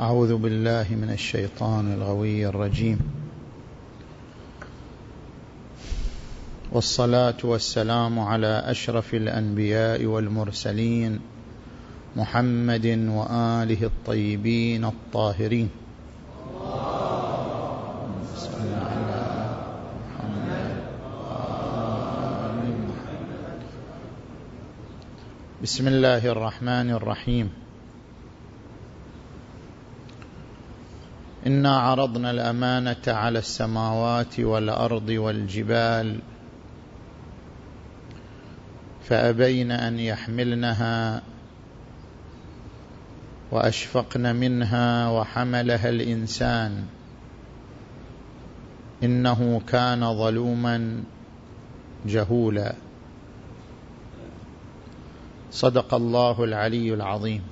أعوذ بالله من الشيطان الغوي الرجيم. والصلاة والسلام على أشرف الأنبياء والمرسلين محمد وآله الطيبين الطاهرين. بسم الله الرحمن الرحيم. إنا عرضنا الأمانة على السماوات والأرض والجبال فأبين أن يحملنها وأشفقن منها وحملها الإنسان. إنه كان ظلوما جهولا. صدق الله العلي العظيم.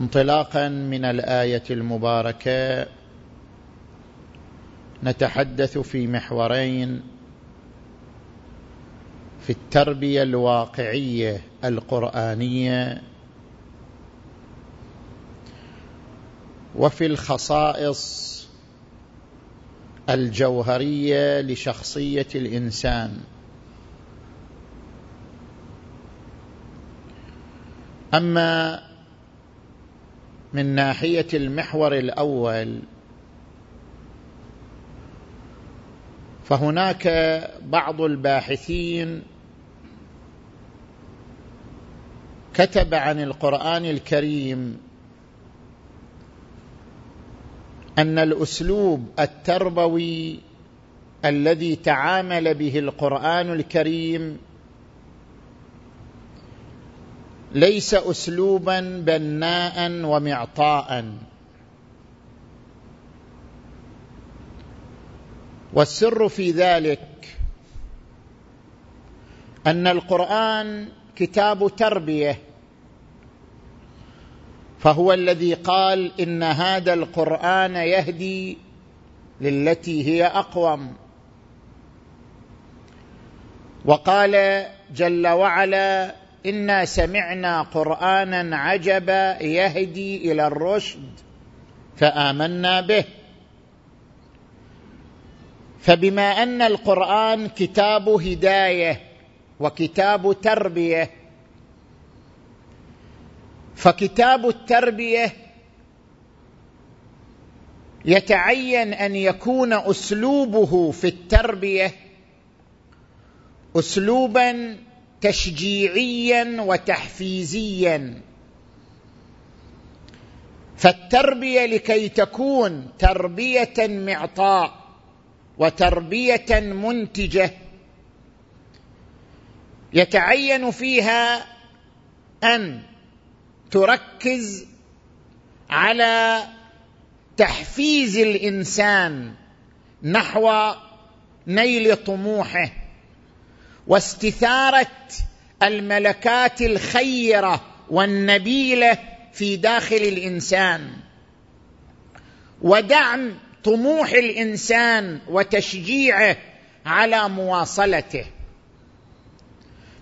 انطلاقا من الآية المباركة. نتحدث في محورين. في التربية الواقعية القرآنية. وفي الخصائص الجوهرية لشخصية الإنسان. أما من ناحية المحور الأول. فهناك بعض الباحثين كتب عن القرآن الكريم أن الأسلوب التربوي الذي تعامل به القرآن الكريم ليس اسلوبا بناء ومعطاء والسر في ذلك أن القرآن كتاب تربية فهو الذي قال إن هذا القرآن يهدي للتي هي أقوم. وقال جل وعلا انا سمعنا قرانا عجبا يهدي إلى الرشد فامنا به فبما ان القران كتاب هدايه وكتاب تربيه فكتاب التربيه يتعين ان يكون اسلوبه في التربيه اسلوبا تشجيعيا وتحفيزيا. فالتربية لكي تكون تربية معطاء وتربية منتجة يتعين فيها أن تركز على تحفيز الإنسان نحو نيل طموحه. واستثارة الملكات الخيرة والنبيلة في داخل الإنسان. ودعم طموح الإنسان وتشجيعه على مواصلته.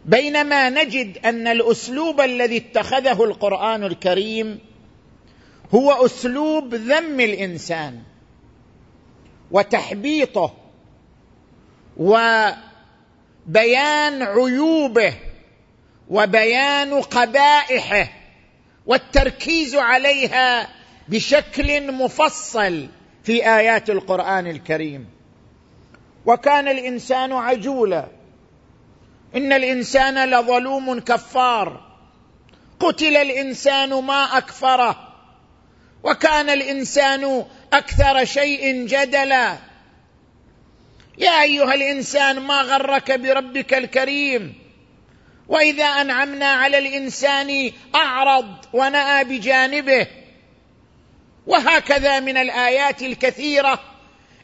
بينما نجد أن الأسلوب الذي اتخذه القرآن الكريم هو أسلوب ذم الإنسان وتحبيطه وبيان عيوبه وبيان قبائحه والتركيز عليها بشكل مفصل في آيات القرآن الكريم. وكان الإنسان عجولا. إن الإنسان لظلوم كفار. قتل الإنسان ما أكفره. وكان الإنسان أكثر شيء جدلا. يا أيها الإنسان ما غرك بربك الكريم؟ وإذا أنعمنا على الإنسان أعرض ونأى بجانبه. وهكذا من الآيات الكثيرة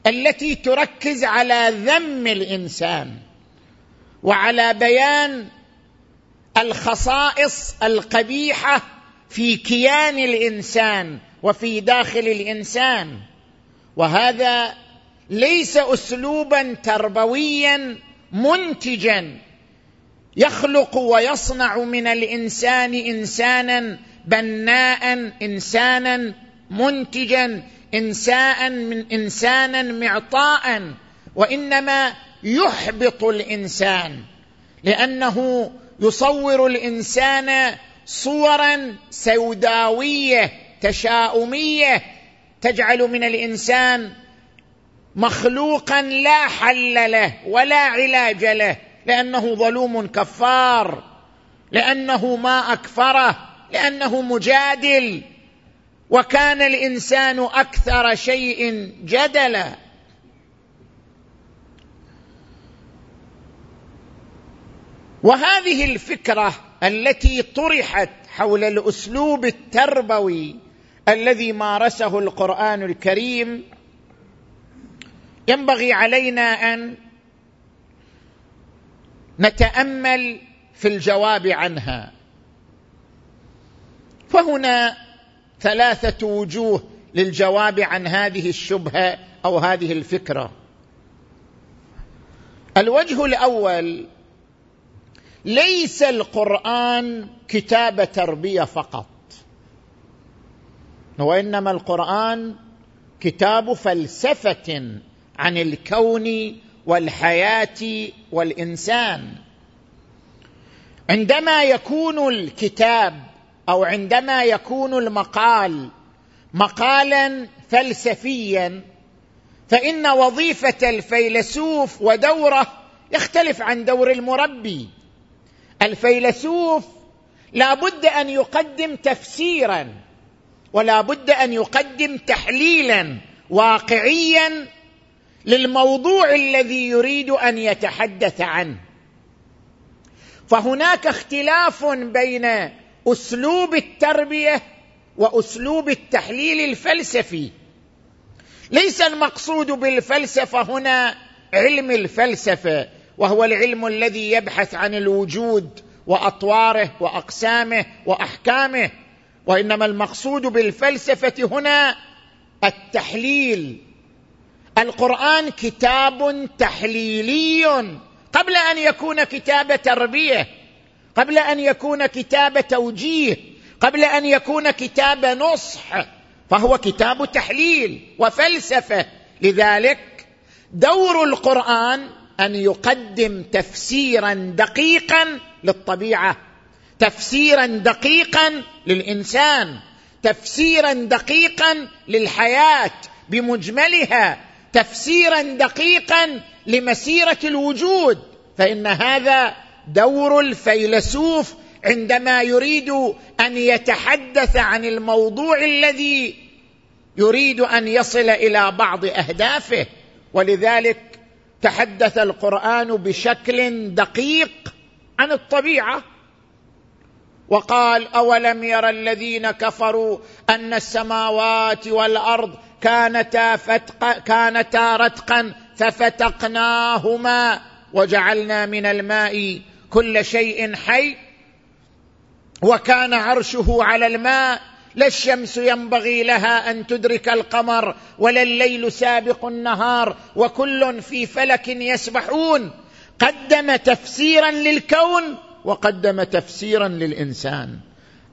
التي تركز على ذم الإنسان وعلى بيان الخصائص القبيحة في كيان الإنسان وفي داخل الإنسان. وهذا ليس اسلوبا تربويا منتجا يخلق ويصنع من الإنسان انسانا بناء انسانا منتجا انساء من انسانا معطاء وإنما يحبط الإنسان لأنه يصور الإنسان صورا سوداوية تشاؤمية تجعل من الإنسان مخلوقا لا حل له ولا علاج له لأنه ظلوم كفار لأنه ما أكفره لأنه مجادل. وكان الإنسان أكثر شيء جدلا. وهذه الفكرة التي طرحت حول الأسلوب التربوي الذي مارسه القرآن الكريم ينبغي علينا أن نتأمل في الجواب عنها. فهنا ثلاثة وجوه للجواب عن هذه الشبهة أو هذه الفكرة. الوجه الأول ليس القرآن كتاب تربية فقط. وإنما القرآن كتاب فلسفة عن الكون والحياة والإنسان. عندما يكون الكتاب أو عندما يكون المقال مقالا فلسفيا فإن وظيفة الفيلسوف ودوره يختلف عن دور المربي. الفيلسوف لا بد أن يقدم تفسيرا ولا بد أن يقدم تحليلا واقعيا للموضوع الذي يريد أن يتحدث عنه. فهناك اختلاف بين أسلوب التربية وأسلوب التحليل الفلسفي. ليس المقصود بالفلسفة هنا علم الفلسفة وهو العلم الذي يبحث عن الوجود وأطواره وأقسامه وأحكامه وإنما المقصود بالفلسفة هنا التحليل القرآن كتاب تحليلي. قبل أن يكون كتاب تربية قبل أن يكون كتاب توجيه قبل أن يكون كتاب نصح فهو كتاب تحليل وفلسفة. لذلك دور القرآن أن يقدم تفسيرا دقيقا للطبيعة تفسيرا دقيقا للإنسان تفسيرا دقيقا للحياة بمجملها. تفسيرا دقيقا لمسيرة الوجود فإن هذا دور الفيلسوف عندما يريد أن يتحدث عن الموضوع الذي يريد أن يصل إلى بعض أهدافه. ولذلك تحدث القرآن بشكل دقيق عن الطبيعة. وقال أولم ير الذين كفروا أن السماوات والأرض كانتا فتق كانتا رتقا ففتقناهما وجعلنا من الماء كل شيء حي وكان عرشه على الماء لا الشمس ينبغي لها أن تدرك القمر ولا الليل سابق النهار وكل في فلك يسبحون. قدم تفسيرا للكون وقدم تفسيرا للإنسان.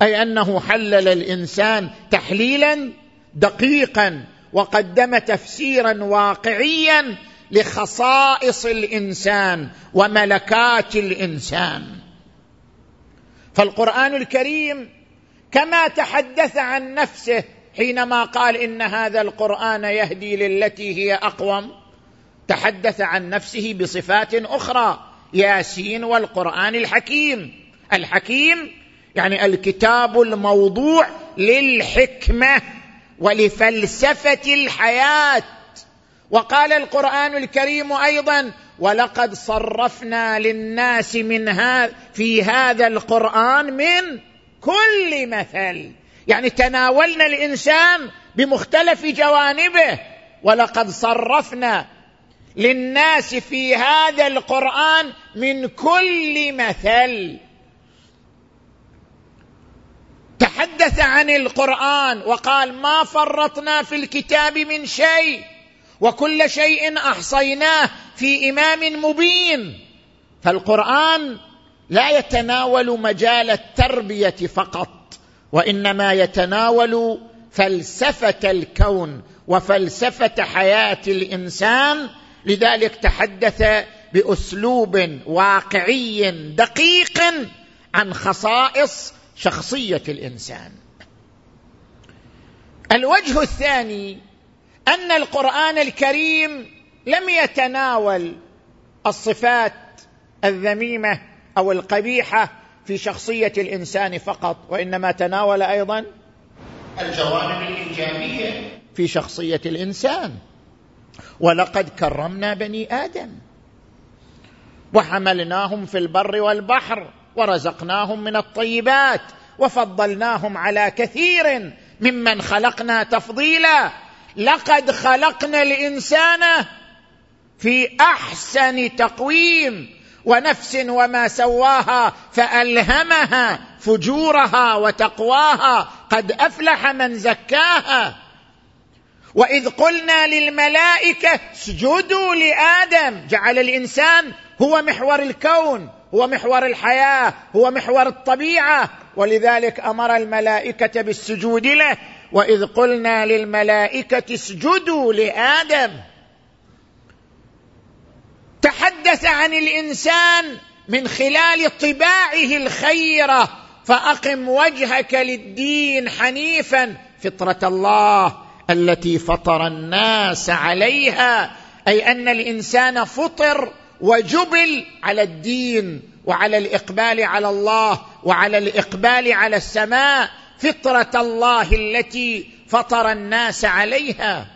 أي أنه حلل الإنسان تحليلا دقيقا وقدم تفسيرا واقعيا لخصائص الإنسان وملكات الإنسان. فالقرآن الكريم كما تحدث عن نفسه حينما قال إن هذا القرآن يهدي للتي هي أقوم تحدث عن نفسه بصفات أخرى ياسين والقرآن الحكيم. الحكيم يعني الكتاب الموضوع للحكمة ولفلسفة الحياة. وقال القرآن الكريم أيضا ولقد صرفنا للناس من هذا في هذا القرآن من كل مثل. يعني تناولنا الإنسان بمختلف جوانبه. ولقد صرفنا للناس في هذا القرآن من كل مثل. تحدث عن القرآن وقال ما فرطنا في الكتاب من شيء وكل شيء أحصيناه في إمام مبين. فالقرآن لا يتناول مجال التربية فقط وإنما يتناول فلسفة الكون وفلسفة حياة الإنسان. لذلك تحدث بأسلوب واقعي دقيق عن خصائص شخصية الإنسان. الوجه الثاني أن القرآن الكريم لم يتناول الصفات الذميمة أو القبيحة في شخصية الإنسان فقط وإنما تناول أيضا الجوانب الإيجابية. في شخصية الإنسان. ولقد كرمنا بني آدم وحملناهم في البر والبحر. ورزقناهم من الطيبات وفضلناهم على كثير ممن خلقنا تفضيلا. لقد خلقنا الإنسان في أحسن تقويم ونفس وما سواها فألهمها فجورها وتقواها. قد أفلح من زكاها. وإذ قلنا للملائكة اسجدوا لآدم جعل الإنسان هو محور الكون. هو محور الحياة هو محور الطبيعة. ولذلك أمر الملائكة بالسجود له. وإذ قلنا للملائكة اسجدوا لآدم. تحدث عن الإنسان من خلال طباعه الخيرة. فأقم وجهك للدين حنيفا. فطرة الله التي فطر الناس عليها. أي أن الإنسان فطر وجبل على الدين وعلى الإقبال على الله وعلى الإقبال على السماء فطرة الله التي فطر الناس عليها.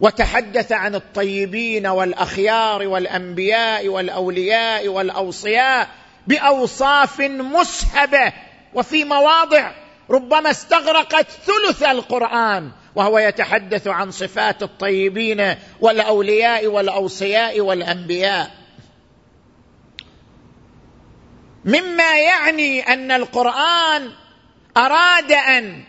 وتحدث عن الطيبين والأخيار والأنبياء والأولياء والأوصياء بأوصاف مسهبة وفي مواضع ربما استغرقت ثلث القرآن. وهو يتحدث عن صفات الطيبين والأولياء والأوصياء والأنبياء. مما يعني أن القرآن أراد أن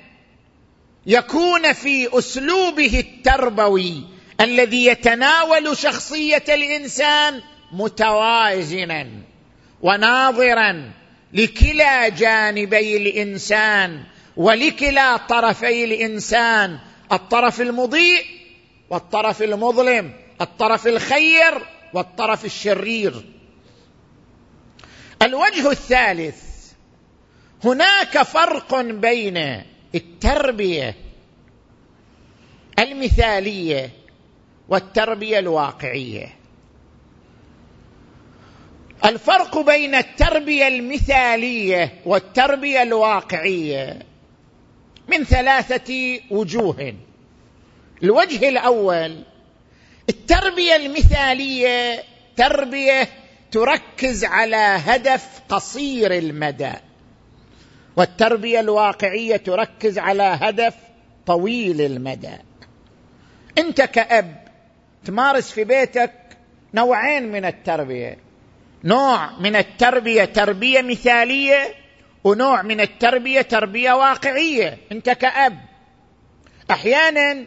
يكون في أسلوبه التربوي الذي يتناول شخصية الإنسان متوازنا وناظرا لكلا جانبي الإنسان ولكلا طرفي الإنسان الطرف المضيء والطرف المظلم الطرف الخير والطرف الشرير. الوجه الثالث هناك فرق بين التربية المثالية والتربية الواقعية. الفرق بين التربية المثالية والتربية الواقعية من ثلاثة وجوه. الوجه الأول التربية المثالية تربية تركز على هدف قصير المدى. والتربية الواقعية تركز على هدف طويل المدى. أنت كأب تمارس في بيتك نوعين من التربية. نوع من التربية تربية مثالية ونوع من التربية تربية واقعية أنت كأب. أحيانا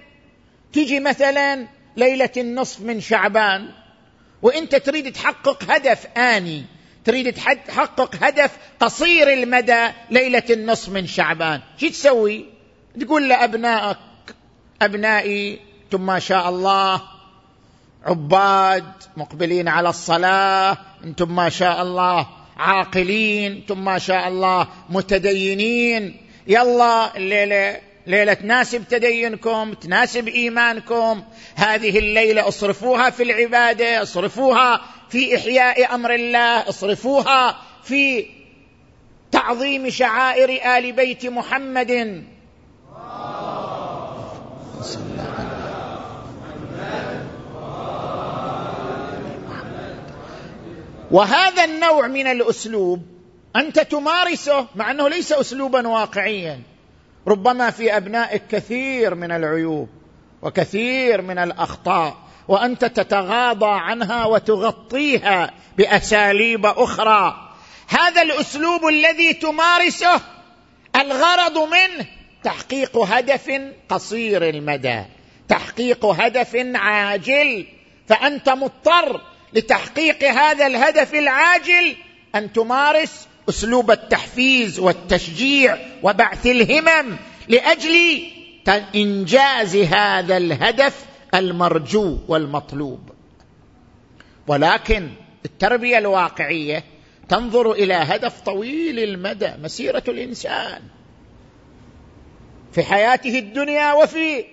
تجي مثلا ليلة النصف من شعبان وأنت تريد تحقق هدف آني تريد تحقق هدف قصير المدى ليلة النصف من شعبان. شو تسوي؟ تقول لأبنائك أبنائي أنتم ما شاء الله عباد مقبلين على الصلاة أنتم ما شاء الله. عاقلين أنتم ما شاء الله متدينين. يلا الليلة ليلة تناسب تدينكم تناسب إيمانكم. هذه الليلة اصرفوها في العبادة اصرفوها في إحياء أمر الله اصرفوها في تعظيم شعائر آل بيت محمد. وهذا النوع من الأسلوب أنت تمارسه مع أنه ليس اسلوبا واقعيا. ربما في أبنائك كثير من العيوب وكثير من الأخطاء وأنت تتغاضى عنها وتغطيها بأساليب أخرى. هذا الأسلوب الذي تمارسه الغرض منه تحقيق هدف قصير المدى تحقيق هدف عاجل فأنت مضطر لتحقيق هذا الهدف العاجل أن تمارس أسلوب التحفيز والتشجيع وبعث الهمم لأجل إنجاز هذا الهدف المرجو والمطلوب. ولكن التربية الواقعية تنظر إلى هدف طويل المدى مسيرة الإنسان في حياته الدنيا وفي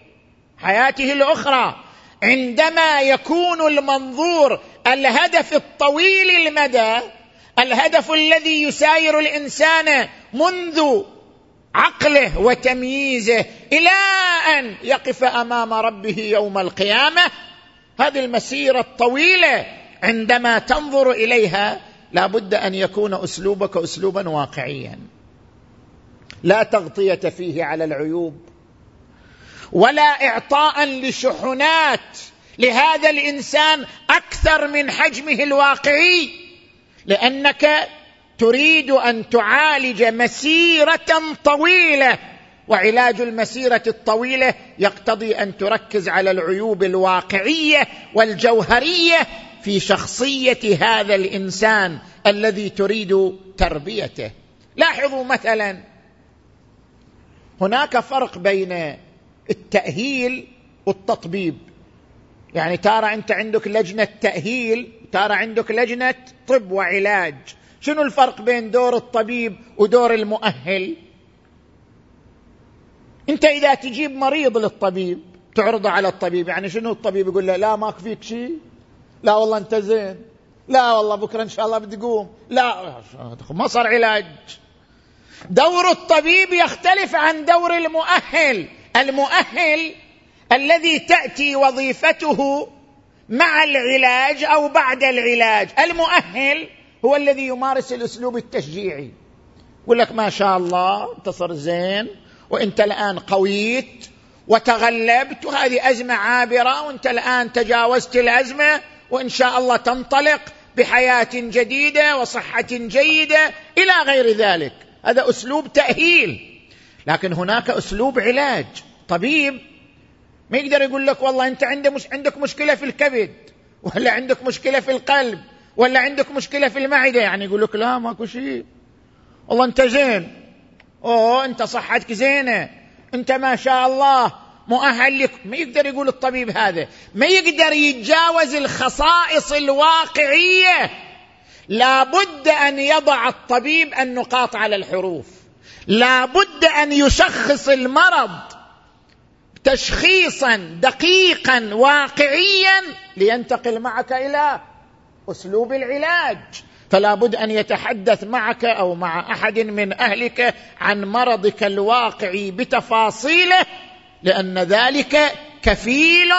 حياته الأخرى. عندما يكون المنظور الهدف الطويل المدى الهدف الذي يساير الإنسان منذ عقله وتمييزه إلى أن يقف أمام ربه يوم القيامة. هذه المسيرة الطويلة عندما تنظر إليها لا بد أن يكون أسلوبك اسلوبا واقعيا. لا تغطية فيه على العيوب ولا اعطاء لشحنات لهذا الإنسان أكثر من حجمه الواقعي لأنك تريد أن تعالج مسيرة طويلة وعلاج المسيرة الطويلة يقتضي أن تركز على العيوب الواقعية والجوهرية في شخصية هذا الإنسان الذي تريد تربيته. لاحظوا مثلا هناك فرق بين التأهيل والتطبيب. يعني ترى أنت عندك لجنة تأهيل ترى عندك لجنة طب وعلاج. شنو الفرق بين دور الطبيب ودور المؤهل؟ أنت إذا تجيب مريض للطبيب تعرضه على الطبيب يعني شنو الطبيب يقول له لا ماك فيك شيء؟ لا والله أنت زين. لا والله بكرة إن شاء الله بدي اقوم لا ما صار علاج. دور الطبيب يختلف عن دور المؤهل. المؤهل الذي تأتي وظيفته مع العلاج أو بعد العلاج. المؤهل هو الذي يمارس الأسلوب التشجيعي. يقول لك ما شاء الله أنت صرت زين وأنت الآن قويت وتغلبت وهذه أزمة عابرة وأنت الآن تجاوزت الأزمة وإن شاء الله تنطلق بحياة جديدة وصحة جيدة إلى غير ذلك. هذا أسلوب تأهيل. لكن هناك أسلوب علاج. طبيب ما يقدر يقول لك والله أنت عندك مش عندك مشكلة في الكبد ولا عندك مشكلة في القلب ولا عندك مشكلة في المعدة يعني يقول لك لا ماكو شيء. والله أنت زين. أوه أنت صحتك زينة. أنت ما شاء الله مؤهل لك. ما يقدر يقول الطبيب هذا. ما يقدر يتجاوز الخصائص الواقعية. لابد أن يضع الطبيب النقاط على الحروف. لابد أن يشخص المرض. تشخيصا دقيقا واقعيا لينتقل معك إلى أسلوب العلاج. فلا بد أن يتحدث معك أو مع أحد من أهلك عن مرضك الواقعي بتفاصيله لأن ذلك كفيل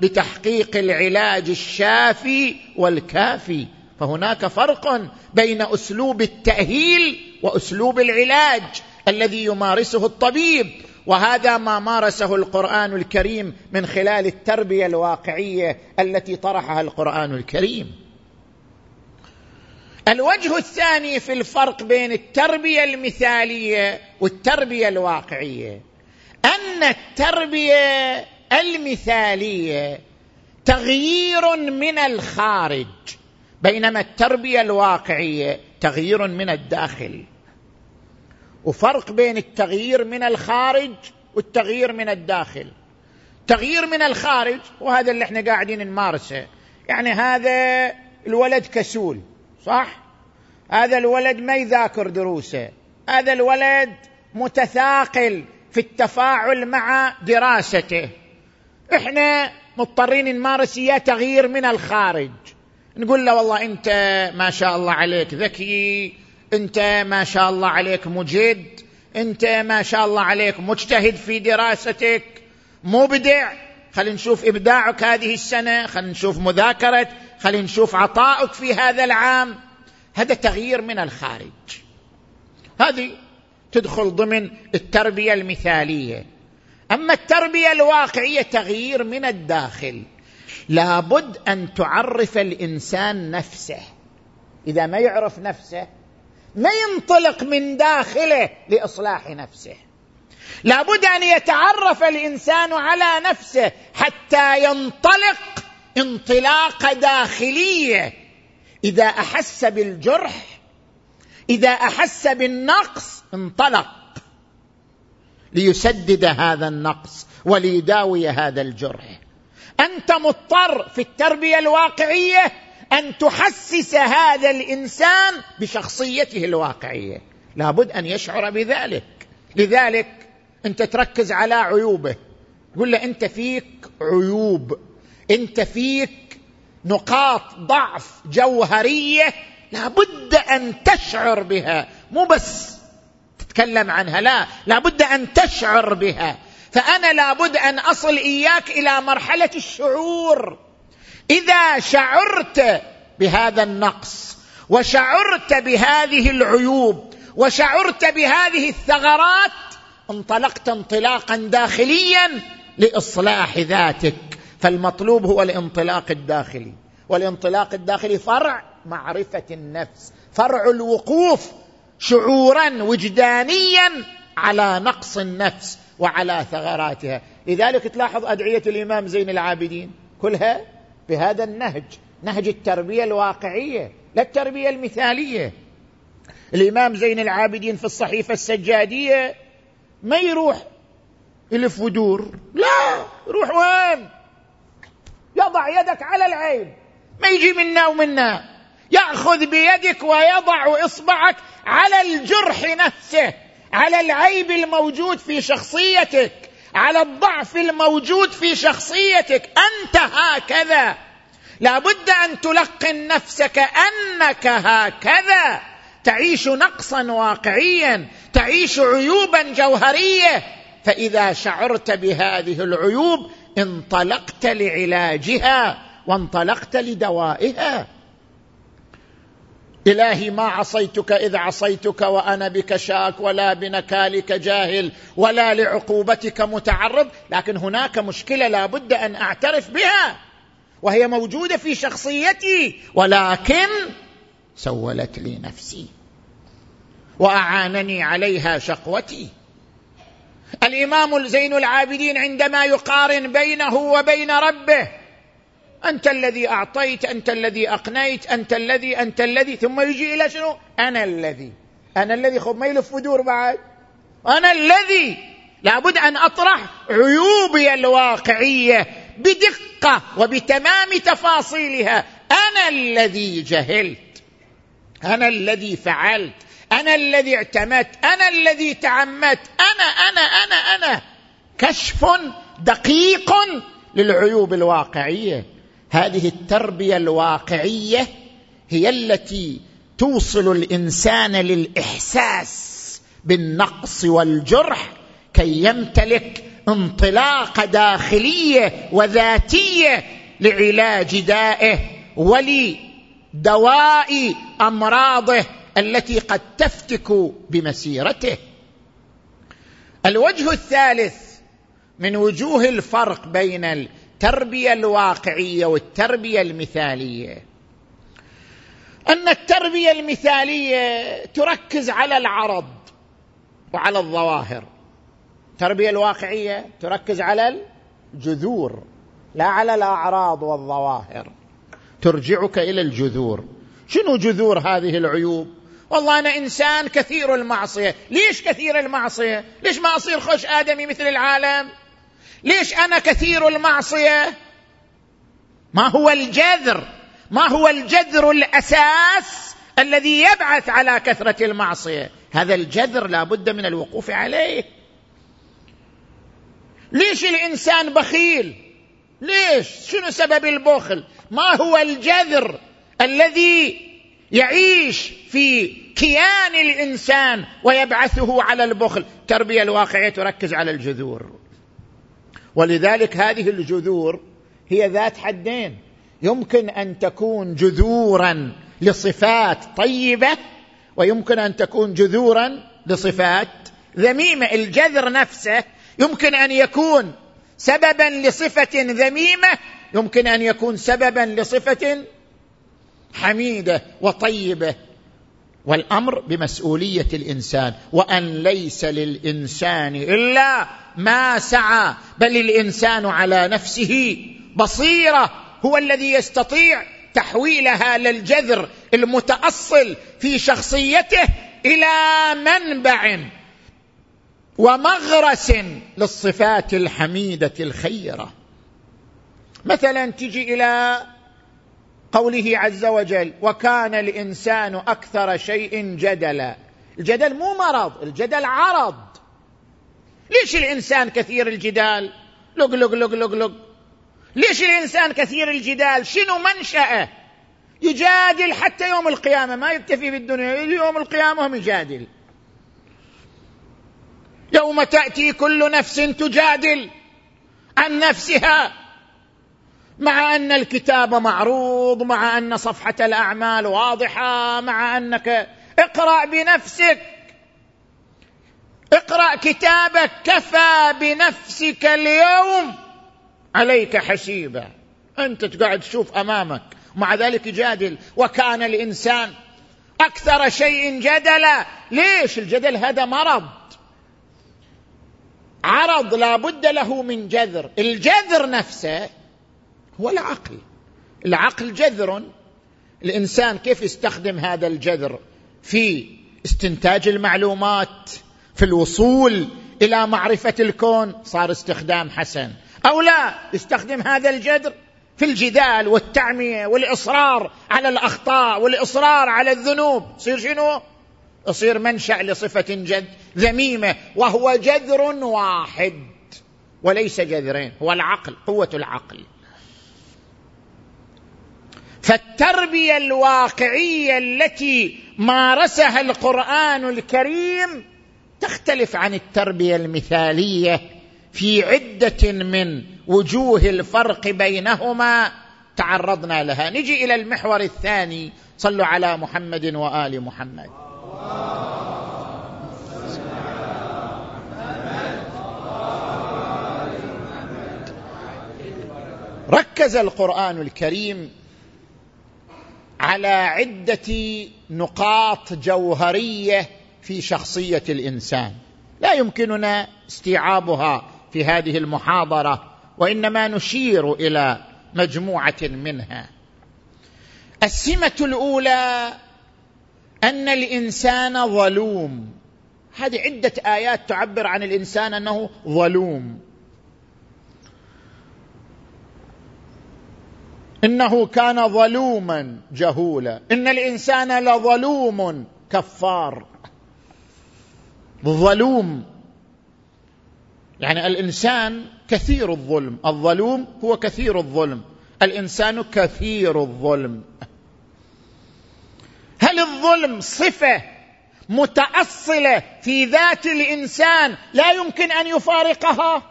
بتحقيق العلاج الشافي والكافي. فهناك فرق بين أسلوب التأهيل وأسلوب العلاج الذي يمارسه الطبيب. وهذا ما مارسه القرآن الكريم من خلال التربية الواقعية التي طرحها القرآن الكريم. الوجه الثاني في الفرق بين التربية المثالية والتربية الواقعية أن التربية المثالية تغيير من الخارج بينما التربية الواقعية تغيير من الداخل. وفرق بين التغيير من الخارج والتغيير من الداخل. تغيير من الخارج وهذا اللي إحنا قاعدين نمارسه. يعني هذا الولد كسول صح؟ هذا الولد ما يذاكر دروسه. هذا الولد متثاقل في التفاعل مع دراسته. إحنا مضطرين نمارس اياه تغيير من الخارج. نقول له والله أنت ما شاء الله عليك ذكي انت ما شاء الله عليك مجد انت ما شاء الله عليك مجتهد في دراستك. مبدع خلينا نشوف إبداعك هذه السنة خلينا نشوف مذاكرة خلينا نشوف عطائك في هذا العام. هذا تغيير من الخارج. هذه تدخل ضمن التربية المثالية. أما التربية الواقعية تغيير من الداخل. لابد أن تعرف الإنسان نفسه. إذا ما يعرف نفسه ما ينطلق من داخله لإصلاح نفسه. لابد أن يتعرف الإنسان على نفسه حتى ينطلق انطلاقه داخلية. إذا أحس بالجرح إذا أحس بالنقص انطلق ليسدد هذا النقص وليداوي هذا الجرح. أنت مضطر في التربية الواقعية أن تحسس هذا الإنسان بشخصيته الواقعية. لابد أن يشعر بذلك. لذلك أنت تركز على عيوبه. تقول له أنت فيك عيوب. أنت فيك نقاط ضعف جوهرية لابد أن تشعر بها. مو بس تتكلم عنها لا لابد أن تشعر بها. فأنا لابد أن أصل إياك إلى مرحلة الشعور. إذا شعرت بهذا النقص وشعرت بهذه العيوب وشعرت بهذه الثغرات انطلقت انطلاقا داخليا لإصلاح ذاتك. فالمطلوب هو الانطلاق الداخلي. والانطلاق الداخلي فرع معرفة النفس فرع الوقوف شعورا وجدانيا على نقص النفس وعلى ثغراتها. لذلك تلاحظ أدعية الإمام زين العابدين كلها بهذا النهج نهج التربية الواقعية لا التربية المثالية. الإمام زين العابدين في الصحيفة السجادية ما يروح يلف ودور. لا يروح وين؟ يضع يدك على العين. ما يجي منا ومنا. يأخذ بيدك ويضع إصبعك على الجرح نفسه على العيب الموجود في شخصيتك. على الضعف الموجود في شخصيتك. أنت هكذا. لابد أن تلقن نفسك أنك هكذا. تعيش نقصا واقعيا. تعيش عيوبا جوهرية. فإذا شعرت بهذه العيوب انطلقت لعلاجها وانطلقت لدوائها. إلهي ما عصيتك إذ عصيتك وأنا بك شاك ولا بنكالك جاهل ولا لعقوبتك متعرض لكن هناك مشكلة لا بد أن أعترف بها وهي موجودة في شخصيتي ولكن سولت لي نفسي وأعانني عليها شقوتي. الإمام زين العابدين عندما يقارن بينه وبين ربه أنت الذي أعطيت أنت الذي أقنيت أنت الذي أنت الذي ثم يجي إلى شنو؟ أنا الذي. أنا الذي خب ما يلف ودور بعد. أنا الذي. لابد أن أطرح عيوبي الواقعية بدقة وبتمام تفاصيلها. أنا الذي جهلت. أنا الذي فعلت. أنا الذي اعتمدت. أنا الذي تعمدت. أنا أنا أنا أنا. كشف دقيق للعيوب الواقعية. هذه التربية الواقعية هي التي توصل الإنسان للإحساس بالنقص والجرح كي يمتلك انطلاقه داخلية وذاتية لعلاج دائه ولدواء أمراضه التي قد تفتك بمسيرته. الوجه الثالث من وجوه الفرق بين التربية الواقعية والتربية المثالية. أن التربية المثالية تركز على العرض وعلى الظواهر. التربية الواقعية تركز على الجذور لا على الأعراض والظواهر. ترجعك إلى الجذور. شنو جذور هذه العيوب؟ والله أنا إنسان كثير المعصية. ليش كثير المعصية؟ ليش ما أصير خش آدمي مثل العالم؟ ليش أنا كثير المعصية؟ ما هو الجذر ما هو الجذر الأساس الذي يبعث على كثرة المعصية؟ هذا الجذر لا بد من الوقوف عليه. ليش الإنسان بخيل؟ ليش؟ شنو سبب البخل؟ ما هو الجذر الذي يعيش في كيان الإنسان ويبعثه على البخل؟ التربيه الواقعية تركز على الجذور. ولذلك هذه الجذور هي ذات حدين. يمكن أن تكون جذورا لصفات طيبة ويمكن أن تكون جذورا لصفات ذميمة. الجذر نفسه يمكن أن يكون سببا لصفة ذميمة يمكن أن يكون سببا لصفة حميدة وطيبة. والأمر بمسؤولية الإنسان وأن ليس للإنسان إلا ما سعى بل الإنسان على نفسه بصيرة هو الذي يستطيع تحويلها للجذر المتأصل في شخصيته إلى منبع ومغرس للصفات الحميدة الخيرة. مثلا تجي إلى قوله عز وجل وكان الإنسان أكثر شيء جدلا. الجدل مو مرض الجدل عرض. ليش الإنسان كثير الجدال؟ لق لق لق لق لق. ليش الإنسان كثير الجدال؟ شنو منشأه؟ يجادل حتى يوم القيامة ما يكتفي بالدنيا يوم القيامة هم يجادل. يوم تأتي كل نفس تجادل عن نفسها. مع أن الكتاب معروض مع أن صفحة الأعمال واضحة مع أنك اقرأ بنفسك. اقرأ كتابك كفى بنفسك اليوم. عليك حسيبا. أنت تقعد تشوف أمامك. مع ذلك يجادل وكان الإنسان أكثر شيء جدلا. ليش؟ الجدل هذا مرض. عرض لا بد له من جذر. الجذر نفسه هو العقل العقل جذر. الإنسان كيف يستخدم هذا الجذر؟ في استنتاج المعلومات في الوصول إلى معرفة الكون. صار استخدام حسن. أو لا يستخدم هذا الجذر في الجدال والتعمية والإصرار على الأخطاء والإصرار على الذنوب. يصير شنو؟ يصير منشأ لصفة جد ذميمة وهو جذر واحد وليس جذرين هو العقل قوة العقل. فالتربية الواقعية التي مارسها القرآن الكريم تختلف عن التربية المثالية في عدة من وجوه الفرق بينهما. تعرضنا لها. نجي إلى المحور الثاني. صلوا على محمد وآل محمد. ركز القرآن الكريم على عدة نقاط جوهرية في شخصية الإنسان. لا يمكننا استيعابها في هذه المحاضرة وإنما نشير إلى مجموعة منها. السمة الأولى أن الإنسان ظلوم. هذه عدة آيات تعبر عن الإنسان أنه ظلوم. إنه كان ظلوما جهولا. إن الإنسان لظلوم كفار. ظلوم. يعني الإنسان كثير الظلم. الظلوم هو كثير الظلم. الإنسان كثير الظلم. هل الظلم صفة متأصلة في ذات الإنسان لا يمكن أن يفارقها؟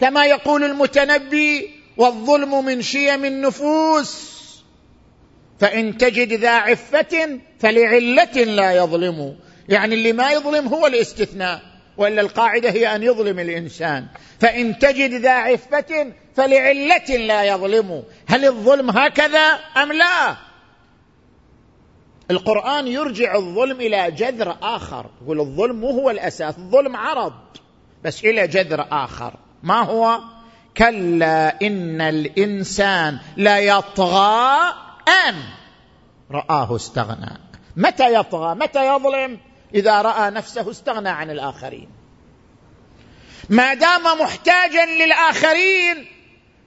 كما يقول المتنبي والظلم من شيم النفوس. فإن تجد ذا عفة فلعلة لا يظلم. يعني اللي ما يظلم هو الاستثناء وإلا القاعدة هي أن يظلم الإنسان. فإن تجد ذا عفة فلعلة لا يظلم. هل الظلم هكذا أم لا؟ القرآن يرجع الظلم إلى جذر آخر. يقول الظلم مو هو الأساس الظلم عرض بس إلى جذر آخر. ما هو؟ كلا إن الإنسان ليطغى أن. رآه استغنى. متى يطغى؟ متى يظلم؟ إذا رأى نفسه استغنى عن الآخرين. ما دام محتاجا للآخرين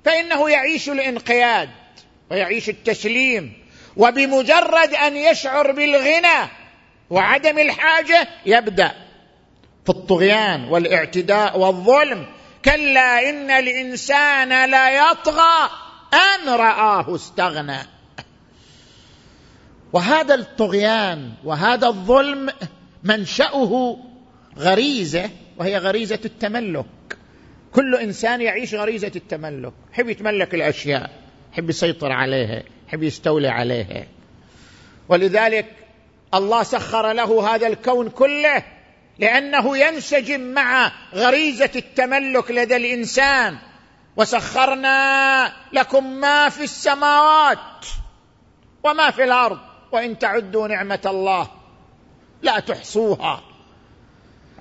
فإنه يعيش الانقياد ويعيش التسليم وبمجرد أن يشعر بالغنى وعدم الحاجة يبدأ في الطغيان والاعتداء والظلم. كلا إن الإنسان لا يطغى أن رآه استغنى. وهذا الطغيان وهذا الظلم منشأه غريزة وهي غريزة التملك. كل إنسان يعيش غريزة التملك. يحب يتملك الأشياء يحب يسيطر عليها يحب يستولي عليها. ولذلك الله سخر له هذا الكون كله لأنه ينسجم مع غريزة التملك لدى الإنسان. وسخرنا لكم ما في السماوات وما في الأرض وإن تعدوا نعمة الله لا تحصوها.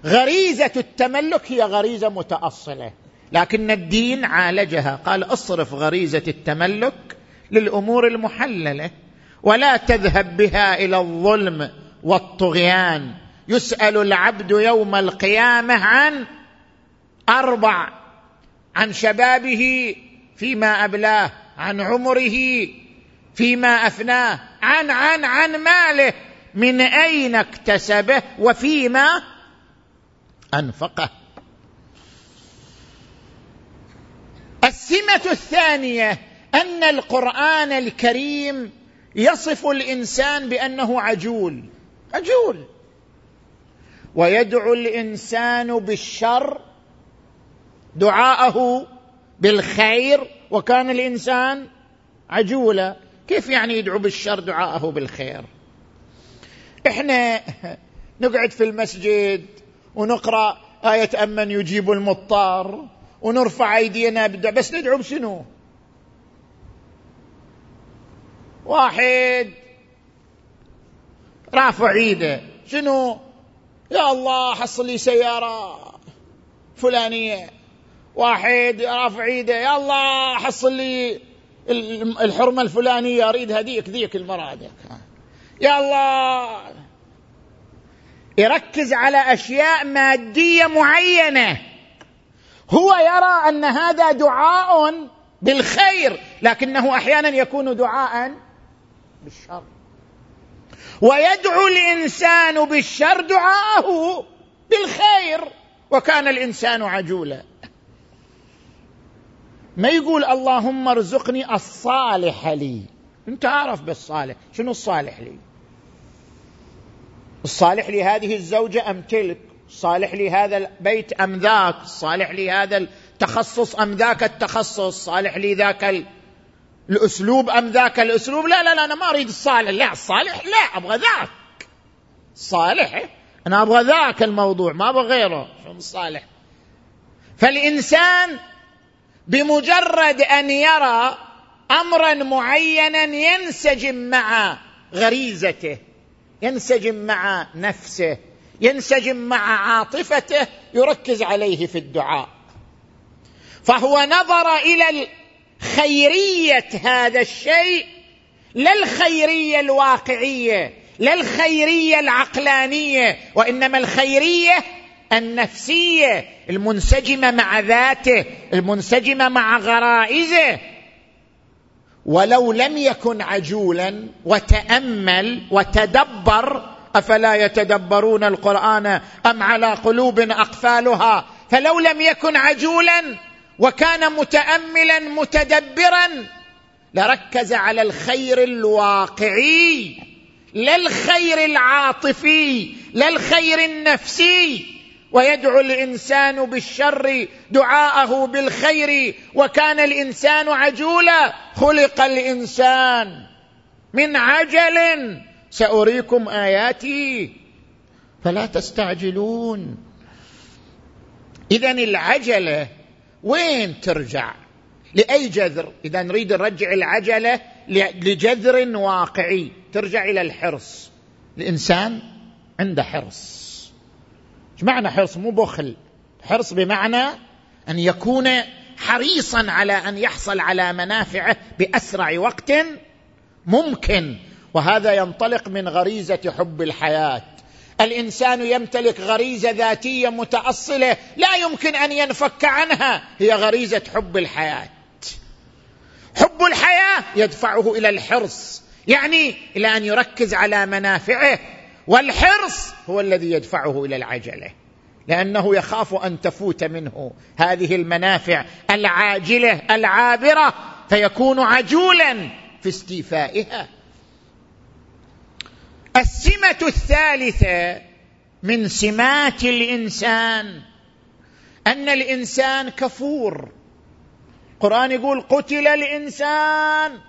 غريزة التملك هي غريزة متأصلة لكن الدين عالجها. قال اصرف غريزة التملك للأمور المحللة ولا تذهب بها إلى الظلم والطغيان. يسأل العبد يوم القيامة عن أربع عن شبابه فيما أبلاه عن عمره فيما أفناه عن عن عن ماله من أين اكتسبه وفيما أنفقه. السمة الثانية أن القرآن الكريم يصف الإنسان بأنه عجول. عجول. ويدعو الإنسان بالشر دعاءه بالخير وكان الإنسان عجولا. كيف يعني يدعو بالشر دعاءه بالخير؟ إحنا نقعد في المسجد ونقرأ آية أمن يجيب المضطر ونرفع أيدينا بس ندعو بشنو؟ واحد رافع إيده. شنو؟ يا الله حصل لي سيارة فلانية واحد رافع إيده يا الله حصل لي الحرمة الفلانية أريد هذيك ذيك المرأة يا الله يركز على أشياء مادية معينة. هو يرى أن هذا دعاء بالخير لكنه أحيانا يكون دعاء بالشر. ويدعو الإنسان بالشر دعاءه بالخير وكان الإنسان عجولا. ما يقول اللهم ارزقني الصالح لي. أنت عارف بالصالح شنو الصالح لي؟ الصالح لهذه الزوجة أم تلك؟ الصالح لهذا البيت أم ذاك؟ الصالح لهذا التخصص أم ذاك التخصص؟ صالح لي ذاك الأسلوب أم ذاك الأسلوب؟ لا لا لا أنا ما أريد الصالح. لا الصالح لا أبغى ذاك. صالح؟ أنا أبغى ذاك الموضوع ما أبغى غيره. شو الصالح؟ فالإنسان بمجرد أن يرى أمرا معينا ينسجم مع غريزته ينسجم مع نفسه ينسجم مع عاطفته يركز عليه في الدعاء. فهو نظر إلى خيرية هذا الشيء لا الخيرية الواقعية لا الخيرية العقلانية وإنما الخيرية النفسية المنسجمة مع ذاته المنسجمة مع غرائزه. ولو لم يكن عجولا وتأمل وتدبر أفلا يتدبرون القرآن أم على قلوب أقفالها؟ فلو لم يكن عجولا وكان متاملا متدبرا. لركز على الخير الواقعي لا الخير العاطفي لا الخير النفسي. ويدعو الإنسان بالشر دعاءه بالخير. وكان الإنسان عجولا خلق الإنسان. من عجل سأريكم آياتي. فلا تستعجلون. اذا العجله وين ترجع؟ لأي جذر؟ إذا نريد نرجع العجلة لجذر واقعي. ترجع إلى الحرص. الإنسان عنده حرص. إيش معنى حرص؟ مو بخل. حرص بمعنى أن يكون حريصا على أن يحصل على منافعه بأسرع وقت ممكن. وهذا ينطلق من غريزة حب الحياة. الإنسان يمتلك غريزة ذاتية متأصلة لا يمكن أن ينفك عنها هي غريزة حب الحياة. حب الحياة يدفعه إلى الحرص يعني إلى أن يركز على منافعه والحرص هو الذي يدفعه إلى العجلة لأنه يخاف أن تفوت منه. هذه المنافع العاجلة العابرة فيكون عجولا في استيفائها. السمة الثالثة من سمات الإنسان أن الإنسان كفور. القران يقول قتل الإنسان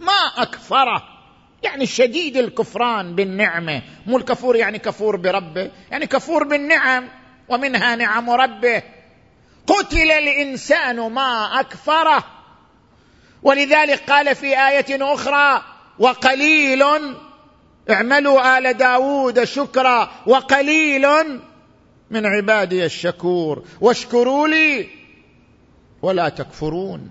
ما أكفره يعني شديد الكفران بالنعمة. مو الكفور يعني كفور بربه يعني كفور بالنعم ومنها نعم ربه. قتل الإنسان ما أكفره. ولذلك قال في آية أخرى وقليل اعملوا آل داود شكرا وقليل من عبادي الشكور. واشكروا لي ولا تكفرون.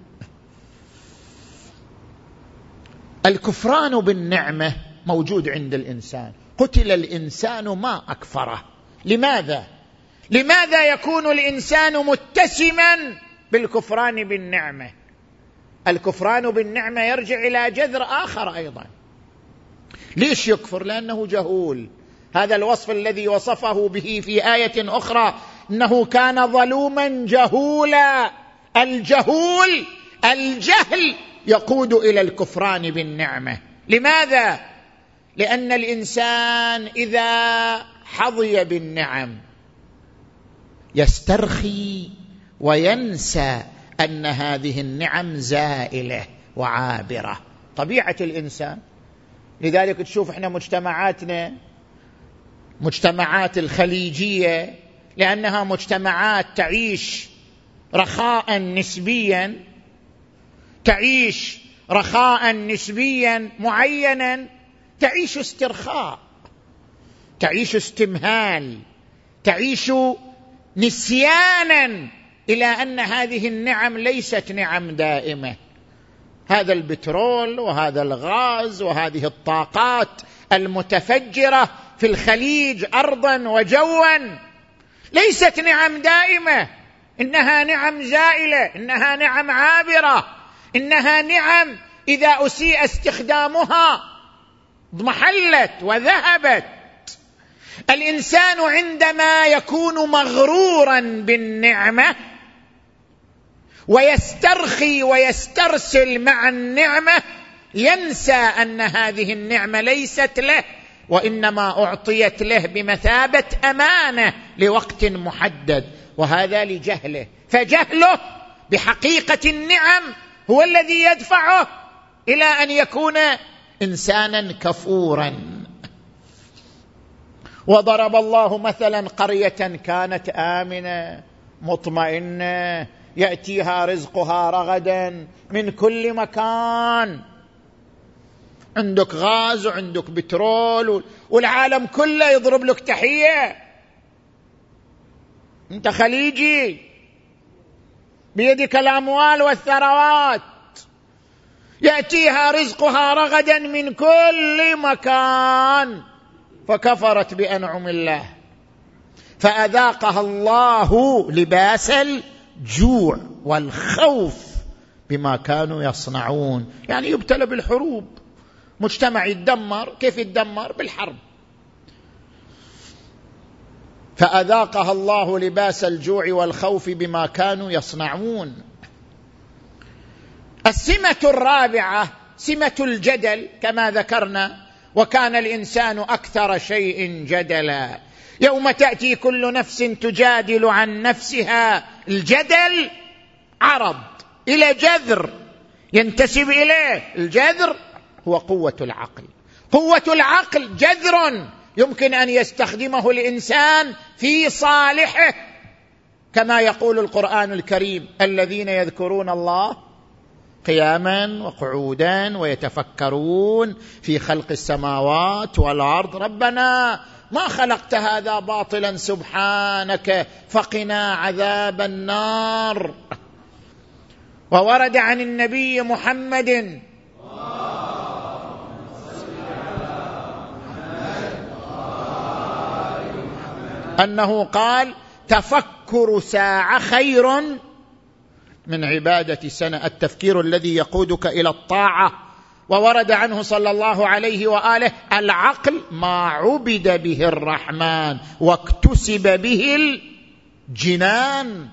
الكفران بالنعمة موجود عند الإنسان. قتل الإنسان ما أكفره. لماذا؟ لماذا يكون الإنسان متسما بالكفران بالنعمة؟ الكفران بالنعمة يرجع إلى جذر آخر أيضا. ليش يكفر؟ لأنه جهول. هذا الوصف الذي وصفه به في آية أخرى إنه كان ظلوما جهولا. الجهول الجهل يقود إلى الكفران بالنعمة. لماذا؟ لأن الإنسان إذا حظي بالنعم يسترخي وينسى أن هذه النعم زائلة وعابرة. طبيعة الإنسان لذلك تشوف إحنا مجتمعاتنا مجتمعات الخليجية لأنها مجتمعات تعيش رخاء نسبيا تعيش رخاء نسبيا معينا تعيش استرخاء تعيش استمهال تعيش نسيانا إلى أن هذه النعم ليست نعم دائمة. هذا البترول وهذا الغاز وهذه الطاقات المتفجرة في الخليج ارضا وجوا. ليست نعم دائمة. إنها نعم زائلة. إنها نعم عابرة. إنها نعم إذا أسيء استخدامها اضمحلت وذهبت. الإنسان عندما يكون مغرورا بالنعمة ويسترخي ويسترسل مع النعمة ينسى أن هذه النعمة ليست له وإنما أعطيت له بمثابة أمانة لوقت محدد وهذا لجهله. فجهله بحقيقة النعم هو الذي يدفعه إلى أن يكون إنسانا كفورا. وضرب الله مثلا قرية كانت آمنة مطمئنة يأتيها رزقها رغدا من كل مكان. عندك غاز وعندك بترول والعالم كله يضرب لك تحية. أنت خليجي. بيدك الأموال والثروات. يأتيها رزقها رغدا من كل مكان. فكفرت بأنعم الله. فأذاقها الله لباس الجوع والخوف بما كانوا يصنعون. يعني يبتلى بالحروب. مجتمع يتدمر. كيف يتدمر؟ بالحرب. فأذاقها الله لباس الجوع والخوف بما كانوا يصنعون. السمة الرابعة سمة الجدل كما ذكرنا وكان الإنسان أكثر شيء جدلا. يوم تأتي كل نفس تجادل عن نفسها. الجدل عرض إلى جذر ينتسب إليه. الجذر هو قوة العقل. قوة العقل جذر يمكن أن يستخدمه الإنسان في صالحه كما يقول القرآن الكريم الذين يذكرون الله قياما وقعودا ويتفكرون في خلق السماوات والأرض. ربنا ما خلقت هذا باطلا سبحانك فقنا عذاب النار. وورد عن النبي محمد أنه قال تفكر ساعة خير من عبادة سنة التفكير الذي يقودك إلى الطاعة. وورد عنه صلى الله عليه وآله العقل ما عبد به الرحمن واكتسب به الجنان.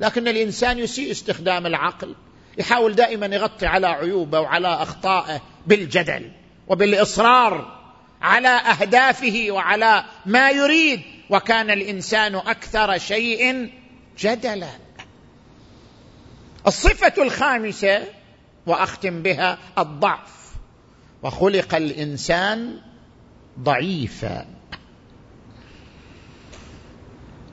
لكن الإنسان يسيء استخدام العقل يحاول دائما يغطي على عيوبه وعلى أخطائه بالجدل وبالإصرار على أهدافه وعلى ما يريد. وكان الإنسان أكثر شيء جدلا. الصفة الخامسة وأختم بها الضعف. وخلق الإنسان ضعيفا.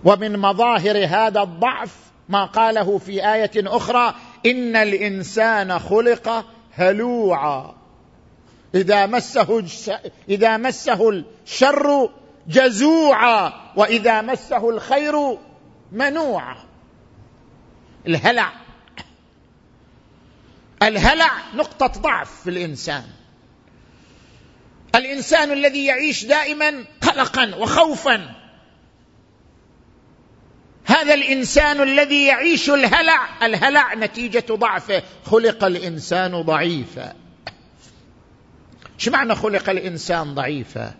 ومن مظاهر هذا الضعف ما قاله في آية أخرى إن الإنسان خلق هلوعا. إذا مسه إذا مسه الشر جزوعا وإذا مسه الخير منوعا. الهلع الهلع نقطة ضعف في الإنسان. الإنسان الذي يعيش دائما قلقا وخوفا. هذا الإنسان الذي يعيش الهلع الهلع نتيجة ضعفه. خلق الإنسان ضعيفا. إيش معنى خلق الإنسان ضعيفا؟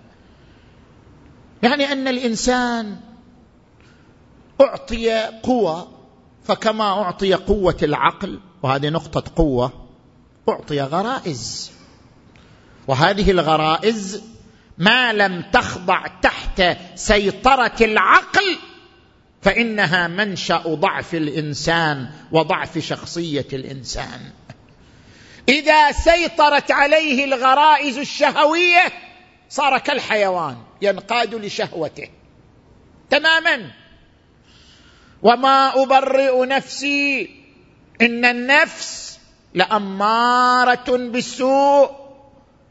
يعني أن الإنسان أعطي قوة فكما أعطي قوة العقل وهذه نقطة قوة أعطي غرائز. وهذه الغرائز ما لم تخضع تحت سيطرة العقل فإنها منشأ ضعف الإنسان وضعف شخصية الإنسان. إذا سيطرت عليه الغرائز الشهوية صار كالحيوان ينقاد لشهوته تماما. وما أبرئ نفسي إن النفس لأمارة بالسوء.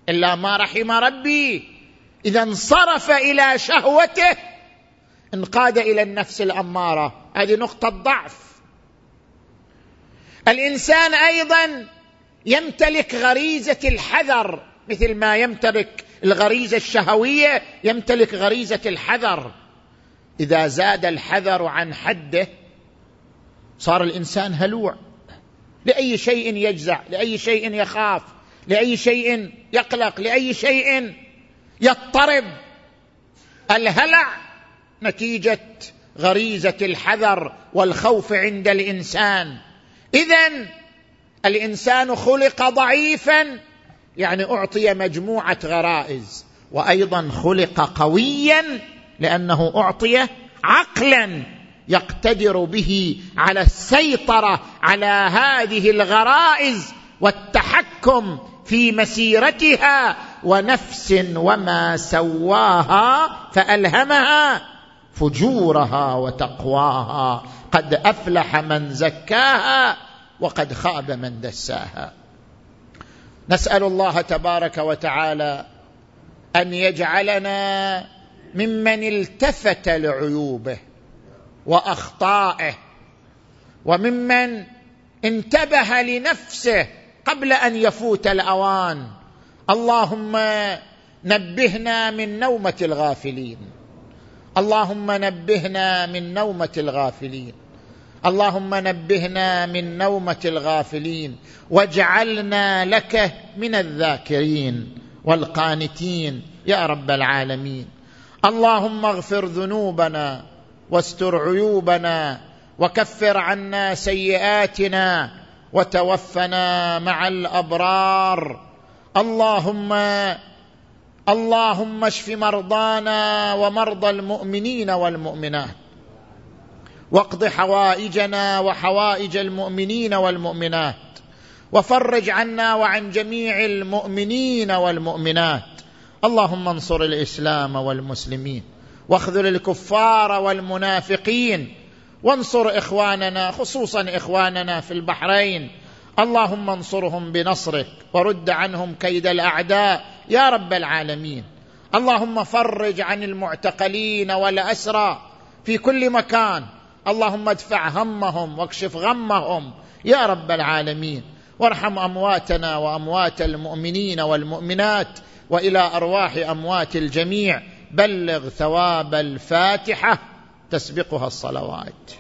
إلا ما رحم ربي. إذا انصرف إلى شهوته. انقاد إلى النفس الأمارة. هذه نقطة ضعف. الإنسان أيضا يمتلك غريزة الحذر. مثل ما يمتلك الغريزة الشهوية يمتلك غريزة الحذر. إذا زاد الحذر عن حده صار الإنسان هلوع. لأي شيء يجزع لأي شيء يخاف لأي شيء يقلق لأي شيء يضطرب. الهلع نتيجة غريزة الحذر والخوف عند الإنسان. اذا الإنسان خلق ضعيفا يعني أعطي مجموعة غرائز وأيضا خلق قويا لأنه أعطي عقلا. يقتدر به على السيطرة على هذه الغرائز والتحكم في مسيرتها ونفس وما سواها فألهمها فجورها وتقواها. قد أفلح من زكاها وقد خاب من دساها. نسأل الله تبارك وتعالى أن يجعلنا ممن التفت لعيوبه وأخطائه. وممن انتبه لنفسه قبل أن يفوت الأوان. اللهم نبهنا من نومة الغافلين. اللهم نبهنا من نومة الغافلين. اللهم نبهنا من نومة الغافلين. واجعلنا لك من الذاكرين والقانتين. يا رب العالمين. اللهم اغفر ذنوبنا واستر عيوبنا وكفر عنا سيئاتنا وتوفنا مع الأبرار. اللهم اللهم اشف مرضانا ومرضى المؤمنين والمؤمنات. واقض حوائجنا وحوائج المؤمنين والمؤمنات. وفرج عنا وعن جميع المؤمنين والمؤمنات. اللهم انصر الإسلام والمسلمين. واخذل الكفار والمنافقين وانصر إخواننا خصوصا إخواننا في البحرين. اللهم انصرهم بنصرك ورد عنهم كيد الأعداء يا رب العالمين. اللهم فرج عن المعتقلين والأسرى في كل مكان. اللهم ادفع همهم واكشف غمهم يا رب العالمين. وارحم أمواتنا وأموات المؤمنين والمؤمنات وإلى أرواح أموات الجميع. بلغ ثواب الفاتحة تسبقها الصلوات.